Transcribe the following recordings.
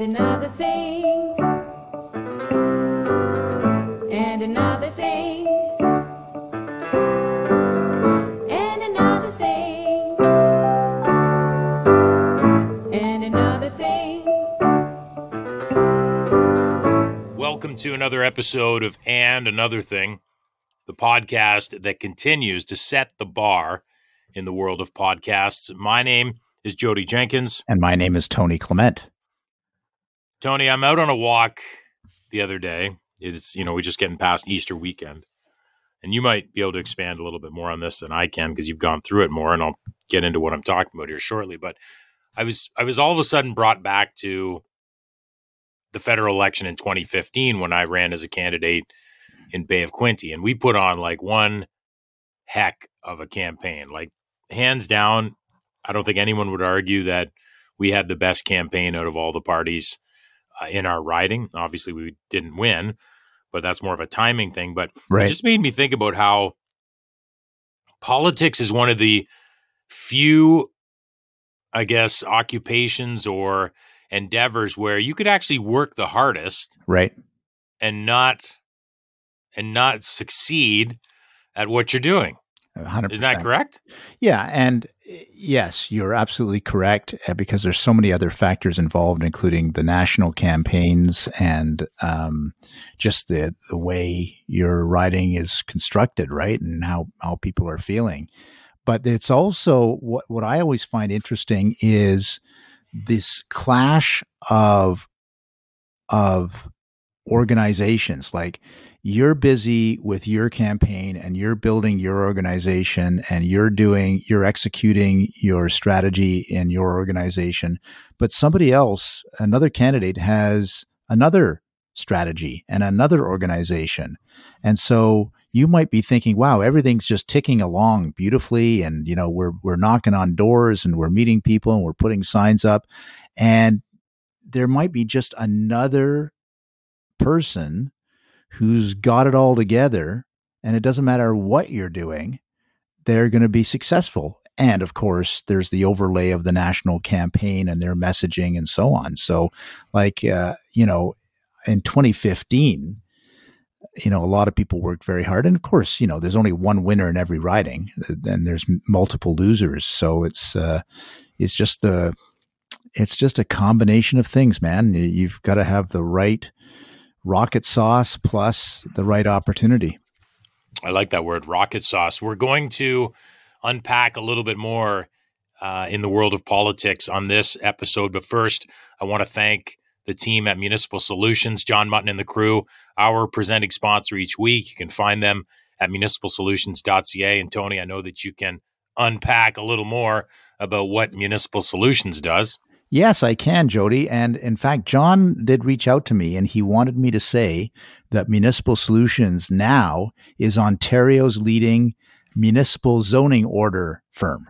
and another thing, and another thing, and another thing, and another thing. Welcome to another episode of And Another Thing, the podcast that continues to set the bar in the world of podcasts. My name is Jodie Jenkins. And my name is Tony Clement. Tony, I'm out on a walk the other day. It's, you know, we're just getting past Easter weekend. And you might be able to expand a little bit more on this than I can because you've gone through it more and I'll get into what I'm talking about here shortly. But I was I was all of a sudden brought back to the federal election in 2015 when I ran as a candidate in Bay of Quinte. And we put on like one heck of a campaign. Like hands down, I don't think anyone would argue that we had the best campaign out of all the parties in our riding. Obviously, we didn't win, but that's more of a timing thing. But Right. it just made me think about how politics is one of the few, I guess, occupations or endeavors where you could actually work the hardest Right. and not and not succeed at what you're doing. 100%. Isn't that correct? Yeah. And uh, yes, you're absolutely correct uh, because there's so many other factors involved, including the national campaigns and um, just the, the way your writing is constructed, right? And how, how people are feeling. But it's also what, what I always find interesting is this clash of, of organizations like you're busy with your campaign and you're building your organization and you're doing you're executing your strategy in your organization but somebody else another candidate has another strategy and another organization. And so you might be thinking wow everything's just ticking along beautifully and you know we're we're knocking on doors and we're meeting people and we're putting signs up. And there might be just another person who's got it all together and it doesn't matter what you're doing they're going to be successful. And of course there's the overlay of the national campaign and their messaging and so on. So like uh, you know in 2015 you know a lot of people worked very hard. And of course you know there's only one winner in every riding and there's multiple losers. So it's uh it's just the it's just a combination of things man. You- you've got to have the right rocket sauce plus the right opportunity I like that word, rocket sauce. We're going to unpack a little bit more uh, in the world of politics on this episode. But first, I want to thank the team at Municipal Solutions, John Mutton and the crew, our presenting sponsor each week. You can find them at municipalsolutions.ca. And Tony, I know that you can unpack a little more about what Municipal Solutions does. Yes, I can, Jodie. And in fact, John did reach out to me and he wanted me to say that Municipal Solutions now is Ontario's leading municipal zoning order firm.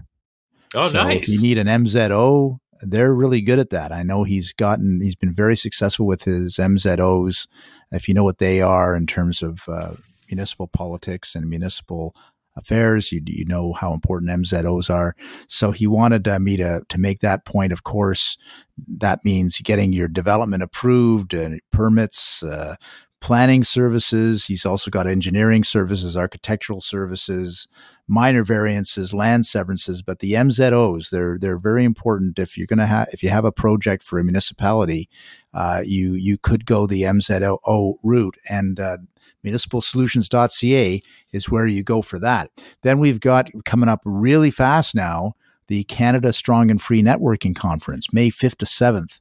Oh, so if you need an MZO, they're really good at that. I know he's gotten, he's been very successful with his MZOs. If you know what they are in terms of uh, municipal politics and municipal affairs, you you know how important MZOs are. So he wanted uh, me to to make that point. Of course, that means getting your development approved and permits. Uh, planning services. He's also got engineering services, architectural services, minor variances, land severances. But the MZOs, they're they're very important. If you're to have if you have a project for a municipality, uh, you you could go the MZO route and. Uh, municipalsolutions.ca is where you go for that. Then we've got coming up really fast now the Canada Strong and Free Networking Conference, May 5th to 7th,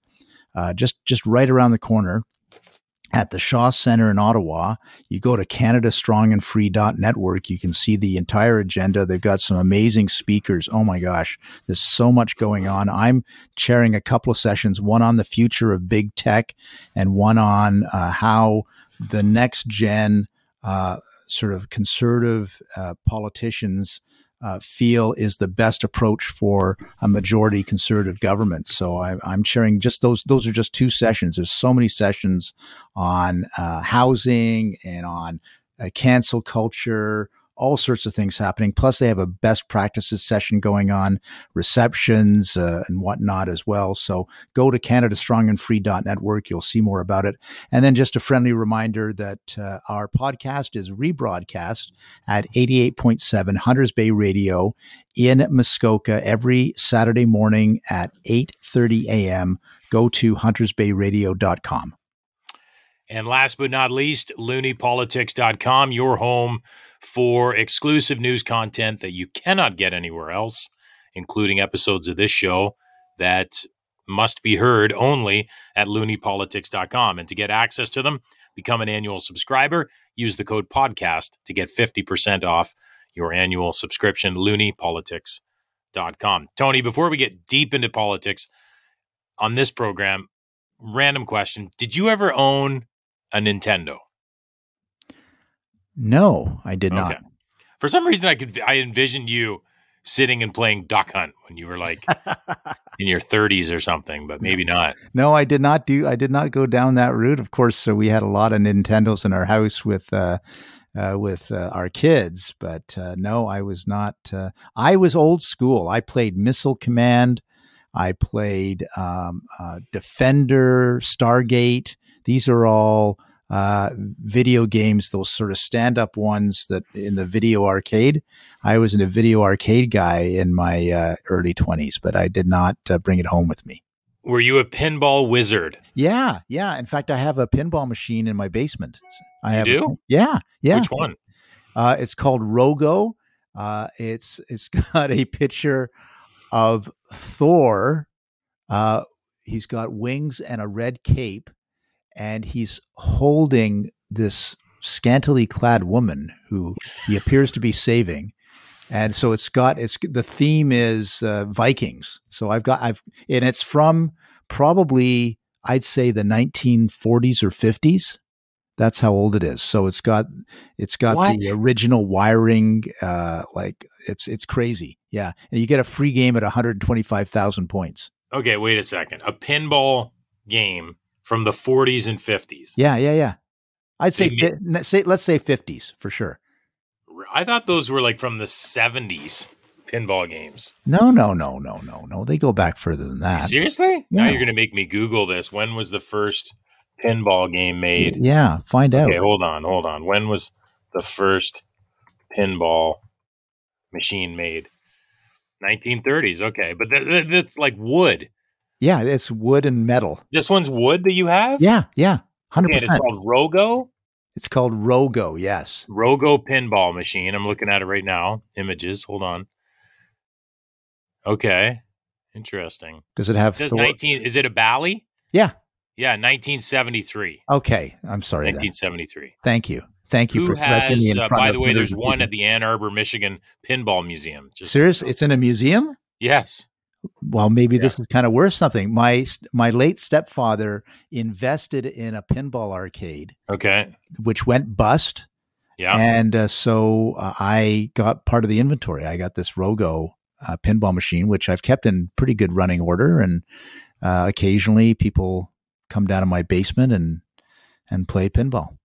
uh, just just right around the corner at the Shaw Center in Ottawa. You go to canadastrongandfree.network. You can see the entire agenda. They've got some amazing speakers. Oh my gosh, there's so much going on. I'm chairing a couple of sessions, one on the future of big tech and one on uh, how the next gen uh, sort of conservative uh, politicians uh, feel is the best approach for a majority conservative government. So I, I'm sharing just those. Those are just two sessions. There's so many sessions on uh, housing and on uh, cancel culture, all sorts of things happening. Plus, they have a best practices session going on, receptions uh, and whatnot as well. So go to CanadaStrongandFree.network. You'll see more about it. And then just a friendly reminder that uh, our podcast is rebroadcast at 88.7 Hunters Bay Radio in Muskoka every Saturday morning at 8:30 a.m. Go to huntersbayradio.com. And last but not least, looniepolitics.com, your home for exclusive news content that you cannot get anywhere else, including episodes of this show that must be heard only at looniepolitics.com. And to get access to them, become an annual subscriber. Use the code podcast to get 50% off your annual subscription, looniepolitics.com. Tony, before we get deep into politics on this program, random question. Did you ever own a Nintendo? No, I did not. For some reason, I could I envisioned you sitting and playing Duck Hunt when you were like in your 30s or something, but maybe not. No, I did not do. I did not go down that route. Of course, so we had a lot of Nintendos in our house with. Uh, uh, with uh, our kids, but uh, no, I was not. Uh, I was old school. I played Missile Command. I played um, uh, Defender, Stargate. These are all uh, video games, those sort of stand up ones that in the video arcade. I was in a video arcade guy in my uh, early 20s, but I did not uh, bring it home with me. Were you a pinball wizard? Yeah, yeah. In fact, I have a pinball machine in my basement. I You have do? A, yeah, yeah. Which one? Uh, it's called Rogo. Uh, it's it's got a picture of Thor. Uh, he's got wings and a red cape, and he's holding this scantily clad woman who he appears to be saving. And so it's got it's the theme is uh, Vikings. So I've got I've and it's from probably I'd say the 1940s or 50s. That's how old it is. So it's got it's got What? the original wiring. Uh, like it's it's crazy. Yeah, and you get a free game at 125,000 points. Okay, wait a second. A pinball game from the 40s and 50s. Yeah, yeah, yeah. I'd say, say let's say 50s for sure. I thought those were like from the 70s pinball games. No, no, no, no, no, no. They go back further than that. Seriously? Now you're going to make me Google this. When was the first pinball game made? Yeah, find out. Okay, hold on, hold on. When was the first pinball machine made? 1930s. Okay, but th- th- that's like wood. Yeah, it's wood and metal. This one's wood that you have? Yeah, yeah, hundred Okay, and it's called Rogo. It's called Rogo. Yes. Rogo pinball machine. I'm looking at it right now. Images. Hold on. Okay. Interesting. Does it have? It says Thor- 19. Is it a Bally? Yeah. Yeah, 1973. Okay. I'm sorry. then. 1973. Thank you. Thank you Who for has, me in uh, by the way, there's one at the Ann Arbor, Michigan Pinball Museum. Just- Serious? It's in a museum. Yes. Well, maybe this is kind of worth something. My my late stepfather invested in a pinball arcade, Okay. which went bust, Yeah. and uh, so uh, I got part of the inventory. I got this Rogo uh, pinball machine, which I've kept in pretty good running order, and uh, occasionally people come down to my basement and and play pinball.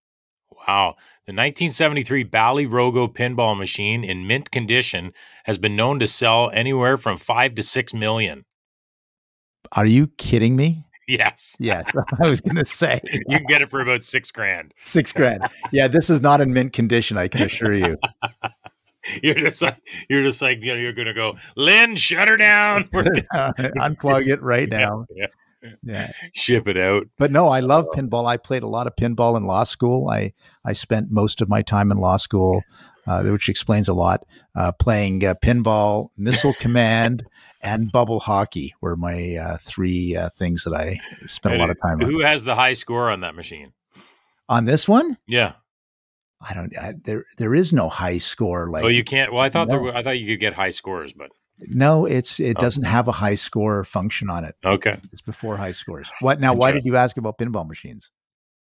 Wow. The 1973 Bally Rogo pinball machine in mint condition has been known to sell anywhere from five to six million. Are you kidding me? Yes. Yeah, I was going to say You can get it for about six grand. six grand. Yeah, this is not in mint condition. I can assure you. You're just like you're just like you know, you're gonna go, Lynn, shut her down. Unplug it right now. Yeah. Yeah. ship it out. But no, I love pinball. I played a lot of pinball in law school. I, I spent most of my time in law school, uh, which explains a lot. Uh, playing uh, pinball, missile command, and bubble hockey were my uh, three uh, things that I spent a lot of time on. Who has the high score on that machine? On this one, Yeah. I don't. I, there, there is no high score. Like oh, you can't. Well, I thought there. No. Were, I thought you could get high scores, but no, it's it Oh. doesn't have a high score function on it. okay. It's before high scores. What now? Why did you ask about pinball machines?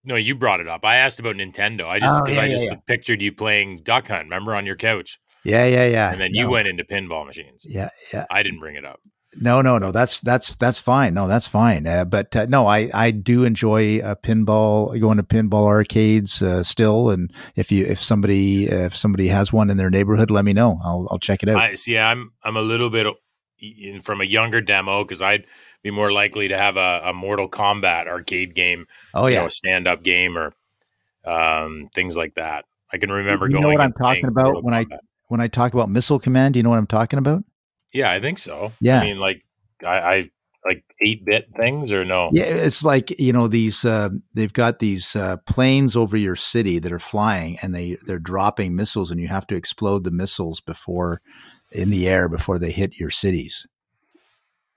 No, you brought it up. I asked about Nintendo. I just Oh, yeah, I yeah, just yeah. pictured you playing Duck Hunt. Remember on your couch, Yeah, yeah, yeah. and then you went into pinball machines. Yeah, yeah. I didn't bring it up. No, no, no. That's that's that's fine. No, that's fine. Uh, but uh, no, I I do enjoy uh, pinball. Going to pinball arcades uh, still, and if you if somebody if somebody has one in their neighborhood, let me know. I'll I'll check it out. I see. I'm I'm a little bit in- from a younger demo because I'd be more likely to have a, a Mortal Kombat arcade game, oh you yeah, know, a stand up game or um, things like that. I can remember You know what I'm talking about Mortal when I- when I talk about missile command, do you know what I'm talking about? Yeah, I think so. Yeah. I mean, like I, I like eight bit things or no? Yeah, it's like you know these. Uh, they've got these uh, planes over your city that are flying, and they they're dropping missiles, and you have to explode the missiles before in the air before they hit your cities.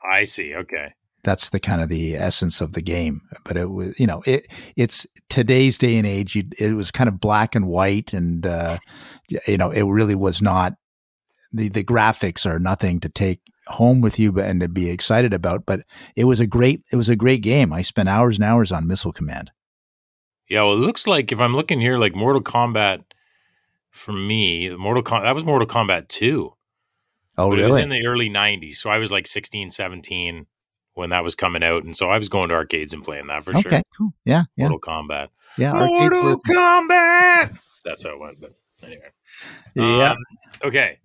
I see. Okay. That's the kind of the essence of the game. But it was, you know, it it's today's day and age. You, it was kind of black and white, and uh, you know, it really was not. The The graphics are nothing to take home with you, but and to be excited about. But it was a great, it was a great game. I spent hours and hours on Missile Command. Yeah, well, it looks like if I'm looking here, like Mortal Kombat for me, Mortal Kombat that was Mortal Kombat 2. Oh, but it was in the early 90s. So I was like 16, 17 when that was coming out. And so I was going to arcades and playing that for okay, sure. Okay, cool. Yeah, yeah, Mortal Kombat. yeah. Mortal Kombat! That's how it went. But anyway. yeah. Um, okay.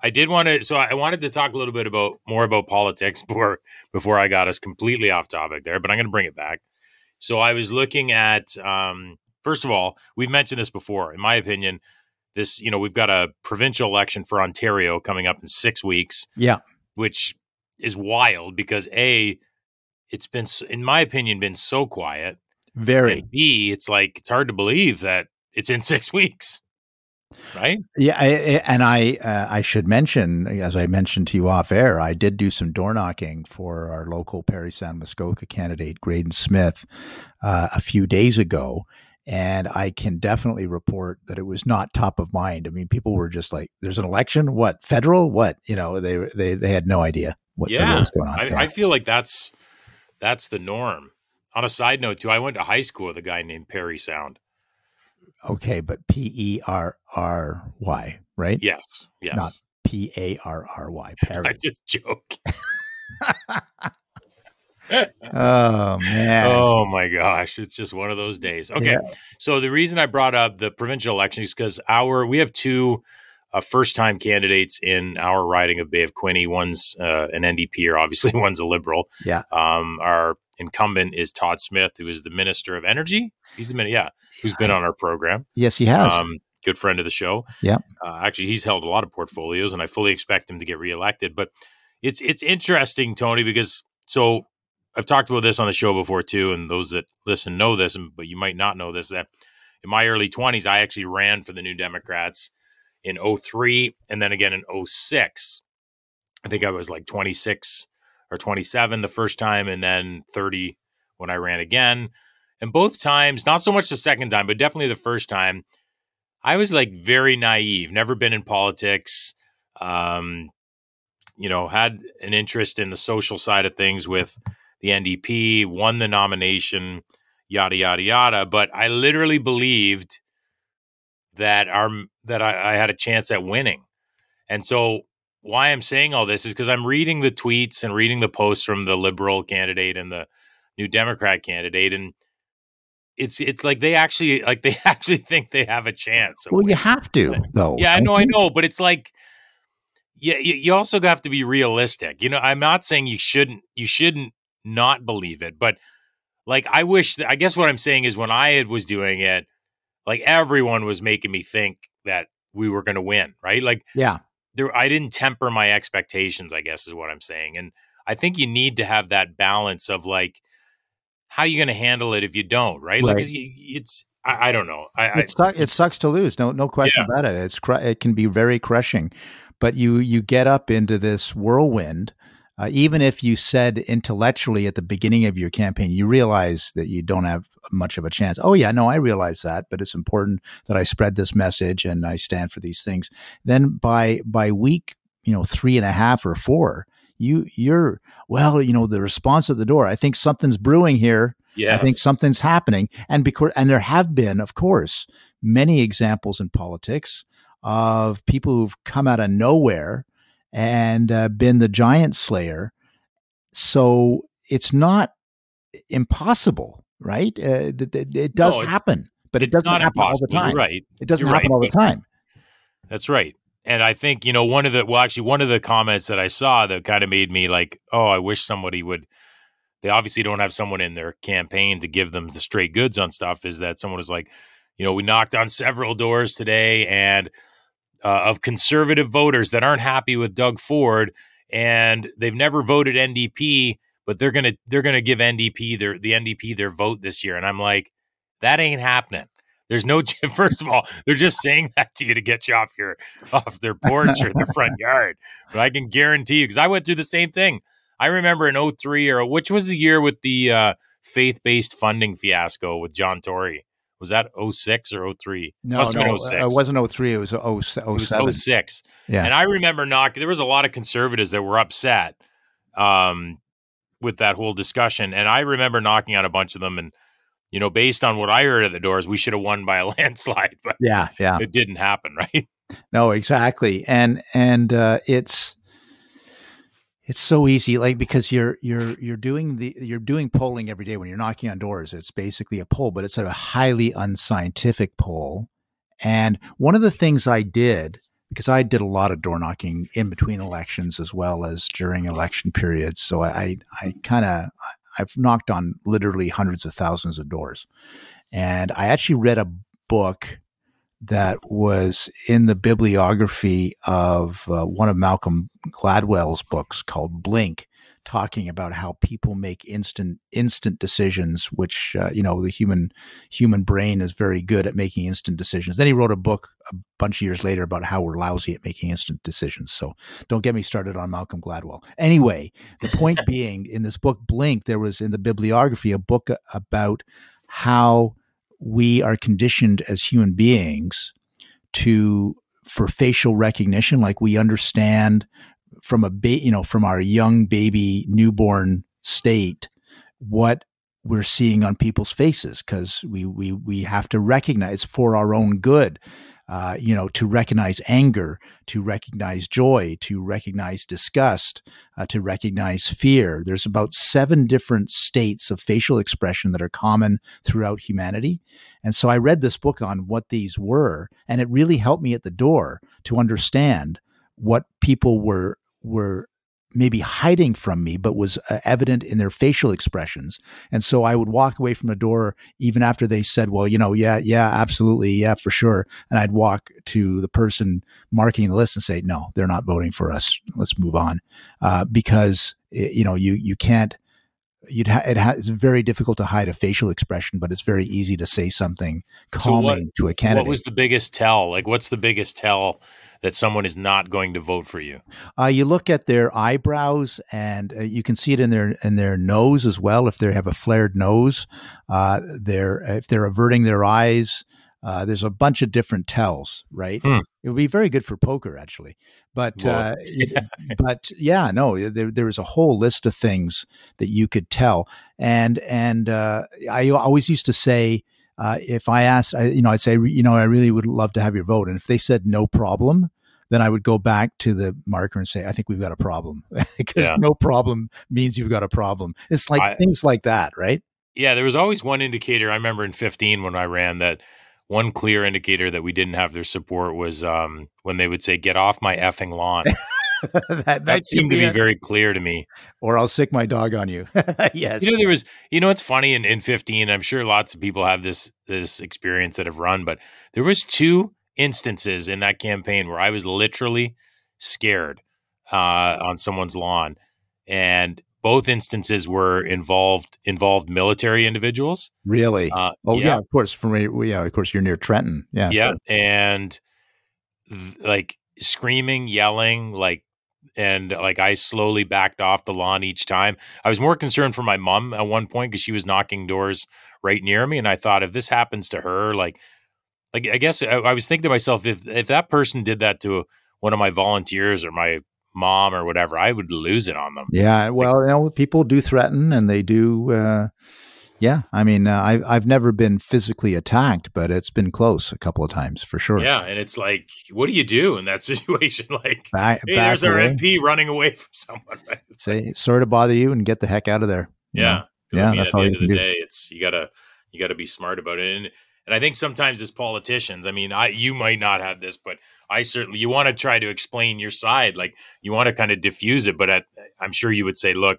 I did want to, so I wanted to talk a little bit about more about politics before before I got us completely off topic there, but I'm going to bring it back. So I was looking at, um, first of all, we've mentioned this before. In my opinion, this, you know, we've got a provincial election for Ontario coming up in six weeks, yeah. which is wild because a, it's been, in my opinion, been so quiet, Very. and b, it's like it's hard to believe that it's in six weeks, right? Yeah, I, I- and I uh, I should mention, as I mentioned to you off air, I did do some door knocking for our local Parry Sound Muskoka candidate, Graydon Smith, uh, a few days ago, and I can definitely report that it was not top of mind. I mean, people were just like, "There's an election? What federal? What?" You know, they they they had no idea what Yeah, was going on. I, Yeah. I feel like that's that's the norm. On a side note, too, I went to high school with a guy named Perry Sound. Okay, but P E R R Y, right? Yes, yes. Not P A R R Y. I just joke. oh man. Oh my gosh, it's just one of those days. Okay, Yeah. so the reason I brought up the provincial election is because our we have two uh, first time candidates in our riding of Bay of Quinte. One's uh, an NDP, or obviously one's a Liberal. Yeah. Um, our incumbent is Todd Smith, who is the Minister of Energy. He's the min- yeah, who's been on our program. Yes, he has. Um, good friend of the show. Yeah. Uh, actually, he's held a lot of portfolios, and I fully expect him to get reelected. But it's it's interesting, Tony, because so I've talked about this on the show before too, and those that listen know this, but you might not know this that in my early twenties, I actually ran for the New Democrats in 03 and then again in 06. I think I was like 26 or 27 the first time, and then 30 when I ran again. And both times, not so much the second time, but definitely the first time, I was like very naive, never been in politics. Um, you know, had an interest in the social side of things with the NDP, won the nomination, yada yada yada. But I literally believed that our that I, I had a chance at winning. And so why I'm saying all this is because I'm reading the tweets and reading the posts from the liberal candidate and the new Democrat candidate, and it's it's like they actually like they actually think they have a chance. well, you have to, though. Yeah, I know, I know, but it's like, yeah, you, you also have to be realistic. You know, I'm not saying you shouldn't, you shouldn't not believe it, but like, I wish. That, I guess what I'm saying is when I was doing it, like everyone was making me think that we were going to win, right? Like, Yeah. There, I didn't temper my expectations. I guess is what I'm saying, and I think you need to have that balance of like, how you going to handle it if you don't, right? Like, you, it's, I, I don't know. I, I It, suck, it sucks to lose. No, no question about it. It's it can be very crushing, but you you get up into this whirlwind. Uh, even if you said intellectually at the beginning of your campaign, you realize that you don't have much of a chance. Oh yeah, no, I realize that, but it's important that I spread this message and I stand for these things. Then by by week, you know, three and a half or four, you you're well, you know, the response at the door. I think something's brewing here. yes. I think something's happening, and because and there have been, of course, many examples in politics of people who've come out of nowhere and uh, been the giant slayer so it's not impossible, right? Uh, th- th- it does No, happen, but it doesn't happen all the time. You're right. It doesn't You're happen right, all the time. That's right. And I think, you know, one of the, well, actually, one of the comments that I saw that kind of made me like, oh, I wish somebody would, they obviously don't have someone in their campaign to give them the straight goods on stuff is that someone was like, you know, we knocked on several doors today and uh, of conservative voters that aren't happy with Doug Ford and they've never voted NDP, but they're to, they're to give NDP their, the NDP their vote this year. And I'm like, that ain't happening. There's no first of all, they're just saying that to you to get you off your off their porch or their front yard. But I can guarantee you because I went through the same thing. I remember in 03 or which was the year with the uh, faith-based funding fiasco with John Tory. Was that 06 or 03? No, Must no, 06. uh, it wasn't 03. It was 0, 07. It was 06. Yeah. And I remember knocking, there was a lot of conservatives that were upset um, with that whole discussion. And I remember knocking out a bunch of them. And, you know, based on what I heard at the doors, we should have won by a landslide, but yeah, yeah. it didn't happen, right? No, exactly. And and uh, it's it's so easy like because you're you're you're doing the you're doing polling every day when you're knocking on doors. It's basically a poll but it's a highly unscientific poll. And one of the things i did because i did a lot of door knocking in between elections as well as during election periods so i i kind of i've knocked on literally hundreds of thousands of doors. And i actually read a book that was in the bibliography of uh, one of Malcolm Gladwell's books called Blink, talking about how people make instant instant decisions, which uh, you know the human human brain is very good at making instant decisions. Then he wrote a book a bunch of years later about how we're lousy at making instant decisions. So don't get me started on Malcolm Gladwell. Anyway, the point being, in this book Blink, there was in the bibliography a book about how we are conditioned as human beings to for facial recognition like we understand from a ba- you know from our young baby newborn state what we're seeing on people's faces because we we we have to recognize for our own good uh, you know to recognize anger to recognize joy to recognize disgust uh, to recognize fear. There's about seven different states of facial expression that are common throughout humanity. And so i read this book on what these were and it really helped me at the door to understand what people were were maybe hiding from me, but was uh, evident in their facial expressions. And so I would walk away from the door even after they said, well, you know, yeah, yeah, absolutely. Yeah, for sure. And I'd walk to the person marking the list and say, no, they're not voting for us. Let's move on. Uh, because, you know, you, you can't, you'd ha- it ha- it's very difficult to hide a facial expression, but it's very easy to say something calming what- to a candidate. What was the biggest tell? Like, what's the biggest tell that someone is not going to vote for you? Uh, you look at their eyebrows, and uh, you can see it in their in their nose as well. If they have a flared nose, uh, they're if they're averting their eyes. Uh, there's a bunch of different tells, right? Hmm. It would be very good for poker, actually. But Well, uh, but yeah, no, there there was a whole list of things that you could tell, and and uh, I always used to say. Uh, if I asked, I, you know, I'd say, you know, I really would love to have your vote. And if they said no problem, then I would go back to the marker and say, I think we've got a problem because Yeah. no problem means you've got a problem. It's like I- things like that, right? Yeah, there was always one indicator. I remember in 15 when I ran that one clear indicator that we didn't have their support was um, when they would say, "Get off my effing lawn." that, that seemed to be it. very clear to me. or I'll sick my dog on you. yes. You know, there was, you know, it's funny in, in 15, I'm sure lots of people have this, this experience that have run, but there was two instances in that campaign where I was literally scared uh, on someone's lawn. And both instances were involved, involved military individuals. really? Uh, oh yeah. of course. From where- yeah, of course you're near Trenton. Yeah. yeah. sure. And th- like screaming, yelling, like, and like I slowly backed off the lawn each time. I was more concerned for my mom at one point because she was knocking doors right near me, and I thought if this happens to her, like, like I guess I, I was thinking to myself if if that person did that to one of my volunteers or my mom or whatever, I would lose it on them. Yeah. Well, you know, people do threaten and they do, uh, Yeah, I mean, uh, I, I've never been physically attacked, but it's been close a couple of times for sure. Yeah, and it's like, what do you do in that situation? Like, Back, hey, back there's our MP running away from someone. Right? Say sorry to bother you and get the heck out of there. Yeah, Yeah, I mean, that's at the all end you of the do. day, it's you gotta you gotta be smart about it. And and I think sometimes as politicians, I mean, I you might not have this, but I certainly you want to try to explain your side, like you want to kind of diffuse it. But at, I'm sure you would say, look,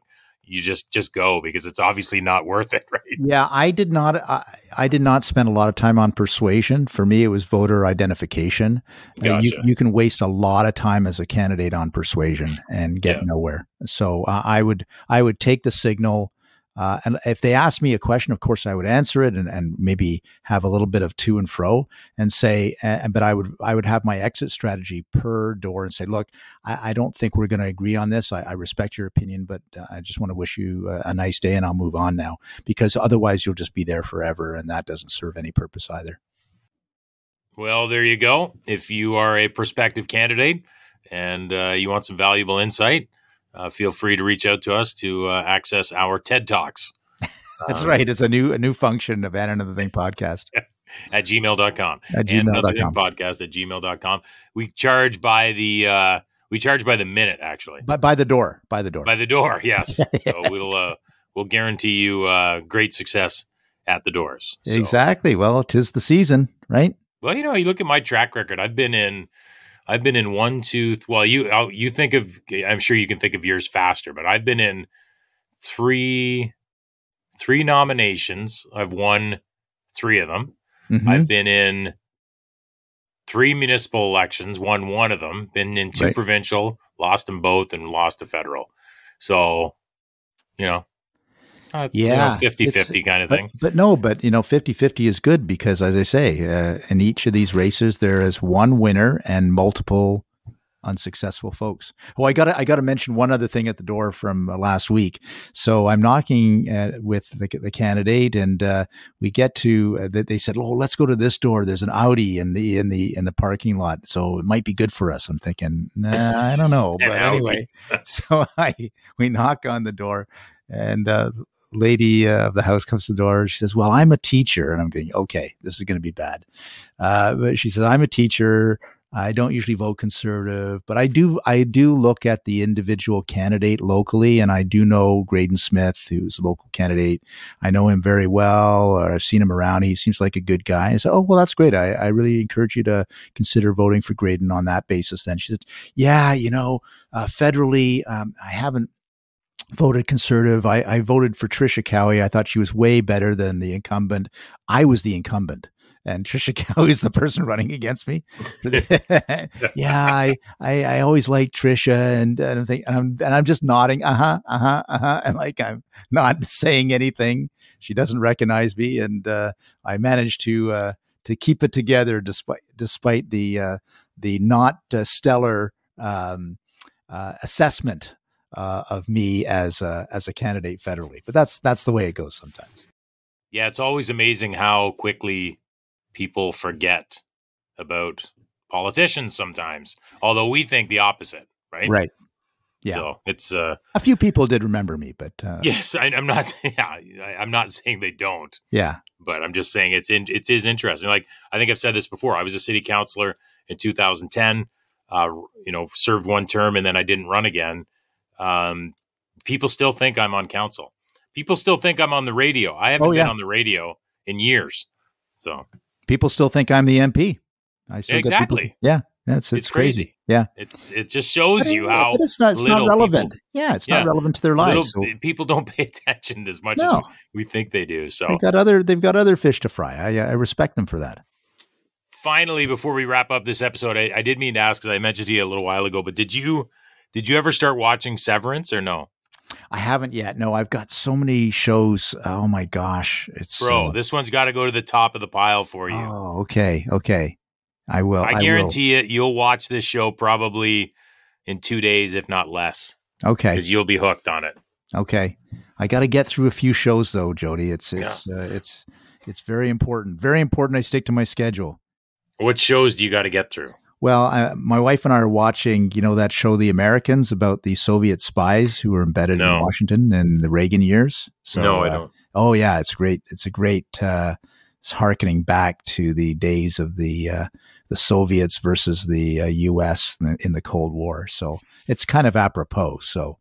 you just just go because it's obviously not worth it, right? Yeah, I did not. I, I did not spend a lot of time on persuasion. For me, it was voter identification. Uh, you you can waste a lot of time as a candidate on persuasion and get Yeah. nowhere. So uh, I would I would take the signal. Uh, and if they asked me a question, of course I would answer it and, and maybe have a little bit of to and fro and say, uh, but I would I would have my exit strategy per door and say, look, I, I don't think we're going to agree on this. I, I respect your opinion, but uh, I just want to wish you a, a nice day and I'll move on now because otherwise you'll just be there forever and that doesn't serve any purpose either. Well, there you go. If you are a prospective candidate and uh, you want some valuable insight, uh, feel free to reach out to us to uh, access our TED Talks. That's um, right. It's a new a new function of And Another Thing podcast At gmail.com. at and another thing gmail.com. podcast at gmail.com. We charge by the uh, we charge by the minute actually. But by the door, by the door. By the door, yes. so we'll uh, we'll guarantee you uh, great success at the doors. So- Exactly. Well, tis the season, right? Well, you know, you look at my track record. I've been in, I've been in one, two. th- Well, you oh, you think of. I'm sure you can think of yours faster, but I've been in three, three nominations. I've won three of them. Mhm. I've been in three municipal elections, won one of them. Been in two Right. provincial, lost them both, and lost a federal. So, you know, uh, Yeah, 50 it's- 50 kind of thing. but no, but you know, 50 50 is good because, as I say, uh, in each of these races, there is one winner and multiple unsuccessful folks. Oh, I got to I got to mention one other thing at the door from uh, last week. So I'm knocking uh, with the, the candidate, and uh, we get to uh, that. They said, "Oh, let's go to this door. There's an Audi in the in the in the parking lot, so it might be good for us." I'm thinking, nah, I don't know, but anyway. So I we knock on the door, and uh, lady uh, of the house comes to the door. She says, "Well, I'm a teacher," and I'm thinking, "Okay, this is going to be bad." Uh, but she says, "I'm a teacher. I don't usually vote conservative, but I do. I do look at the individual candidate locally, and I do know Graydon Smith, who's a local candidate. I know him very well, or I've seen him around. He seems like a good guy." I said, "Oh, well, that's great. I, I really encourage you to consider voting for Graydon on that basis." Then she said, "Yeah, you know, uh, federally, um, I haven't." Voted conservative. I, I voted for Trisha Cowie. I thought she was way better than the incumbent. I was the incumbent. And Trisha Cowie is the person running against me. yeah, I, I, I always like Trisha, and, and I'm thinking, and I'm, and I'm just nodding, uh huh, uh huh, uh huh, and like I'm not saying anything. She doesn't recognize me, and uh, I managed to uh, to keep it together despite despite the uh, the not uh, stellar um, uh, assessment uh, of me as a, as a candidate federally. But that's that's the way it goes sometimes. Yeah, it's always amazing how quickly people forget about politicians sometimes. Although we think the opposite, right? Right. Yeah. So it's uh A few people did remember me, but uh, yes, I, I'm not yeah, I, I'm not saying they don't, yeah, but I'm just saying it's in, it is interesting. Like I think I've said this before. I was a city councilor in 2010. Uh, you know, served one term and then I didn't run again. Um, people still think I'm on council. People still think I'm on the radio. I haven't Oh, yeah. been on the radio in years. So people still think I'm the MP. I still get people- Exactly. yeah, that's it's, It's crazy. crazy. Yeah, it's it just shows But, you it- how it's not it's not relevant. people- yeah, it's Yeah. not relevant to their little lives. So people don't pay attention as much no, as we think they do. So they've got other they've got other fish to fry. I I respect them for that. finally, before we wrap up this episode, I, I did mean to ask because I mentioned to you a little while ago, but did you did you ever start watching Severance or no? I haven't yet. No, I've got so many shows. Oh my gosh, it's Bro, uh, this one's got to go to the top of the pile for you. Oh, okay, okay. I will. I will. guarantee it. You'll watch this show probably in two days, if not less, Okay, because you'll be hooked on it. okay. I got to get through a few shows though, Jodie. It's it's uh, it's it's very important. Very important. I stick to my schedule. What shows do you got to get through? Well, I, my wife and I are watching, you know, that show, The Americans, about the Soviet spies who were embedded No. in Washington in the Reagan years. So, no, I uh, don't. Oh yeah, it's great. It's a great. Uh, it's harkening back to the days of the uh, the Soviets versus the uh, U.S. In the, in the, Cold War. So it's kind of apropos. So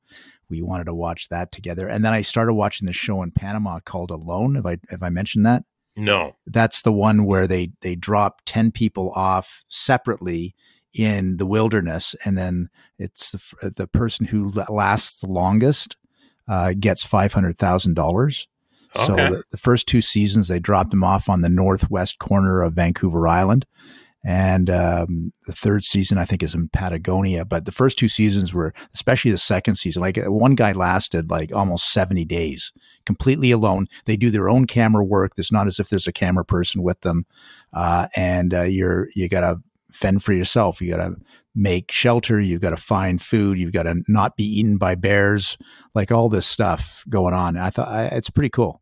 we wanted to watch that together, and then I started watching the show in Panama called Alone. Have I have I mentioned that? No. That's the one where they they drop ten people off separately in the wilderness, and then it's the the person who lasts the longest uh, gets five hundred thousand dollars. Okay. So the, the, first two seasons they dropped him off on the northwest corner of Vancouver Island, and um, the third season I think is in Patagonia. But the first two seasons were, especially the second season, like uh, one guy lasted like almost seventy days, completely alone. They do their own camera work. There's not as if there's a camera person with them, uh, and uh, you're you got to fend for yourself. You got to make shelter. You've got to find food. You've got to not be eaten by bears. Like all this stuff going on. I thought I, it's pretty cool.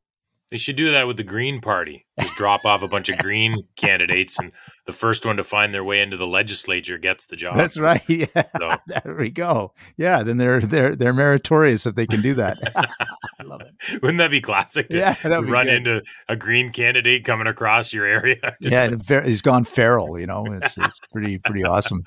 They should do that with the Green Party. Just drop off a bunch of Green candidates, and the first one to find their way into the legislature gets the job. That's right. Yeah. So. There we go. Yeah, then they're they're they're meritorious if they can do that. I love it. Wouldn't that be classic? To yeah, run into a Green candidate coming across your area. yeah, like, he's gone feral. You know, it's it's pretty pretty awesome.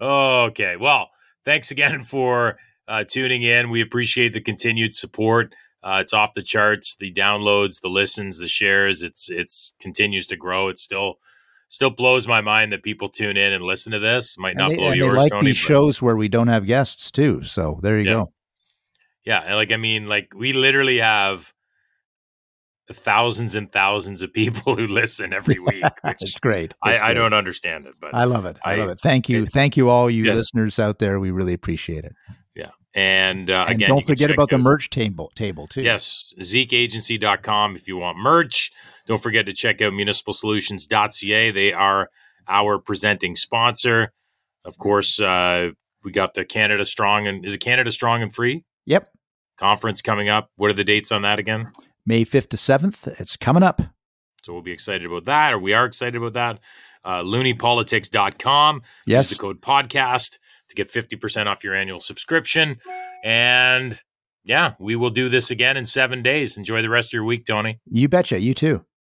okay, well, thanks again for uh, tuning in. We appreciate the continued support. Uh, it's off the charts. The downloads, the listens, the shares. It's it's continues to grow. It still still blows my mind that people tune in and listen to this. Might not they, blow yours. Like Tony, these shows where we don't have guests too. So there you yeah. go. Yeah, like I mean, like we literally have thousands and thousands of people who listen every week. it's great. I, great. I, don't understand it, but I love it. I, I love it. Thank you. It, Thank you, all you yes. listeners out there. We really appreciate it. And, uh, and again, don't forget about the merch table table too. Yes, zekeagency.com if you want merch. Don't forget to check out municipalsolutions.ca. They are our presenting sponsor. Of course, uh, we got the Canada Strong and is it Canada Strong and Free? Yep. Conference coming up. What are the dates on that again? May 5th to 7th. It's coming up. So we'll be excited about that, or we are excited about that. Uh, looniepolitics.com. Yes. Use the code podcast to get 50% off your annual subscription. And yeah, we will do this again in seven days. Enjoy the rest of your week, Tony. You betcha. You too.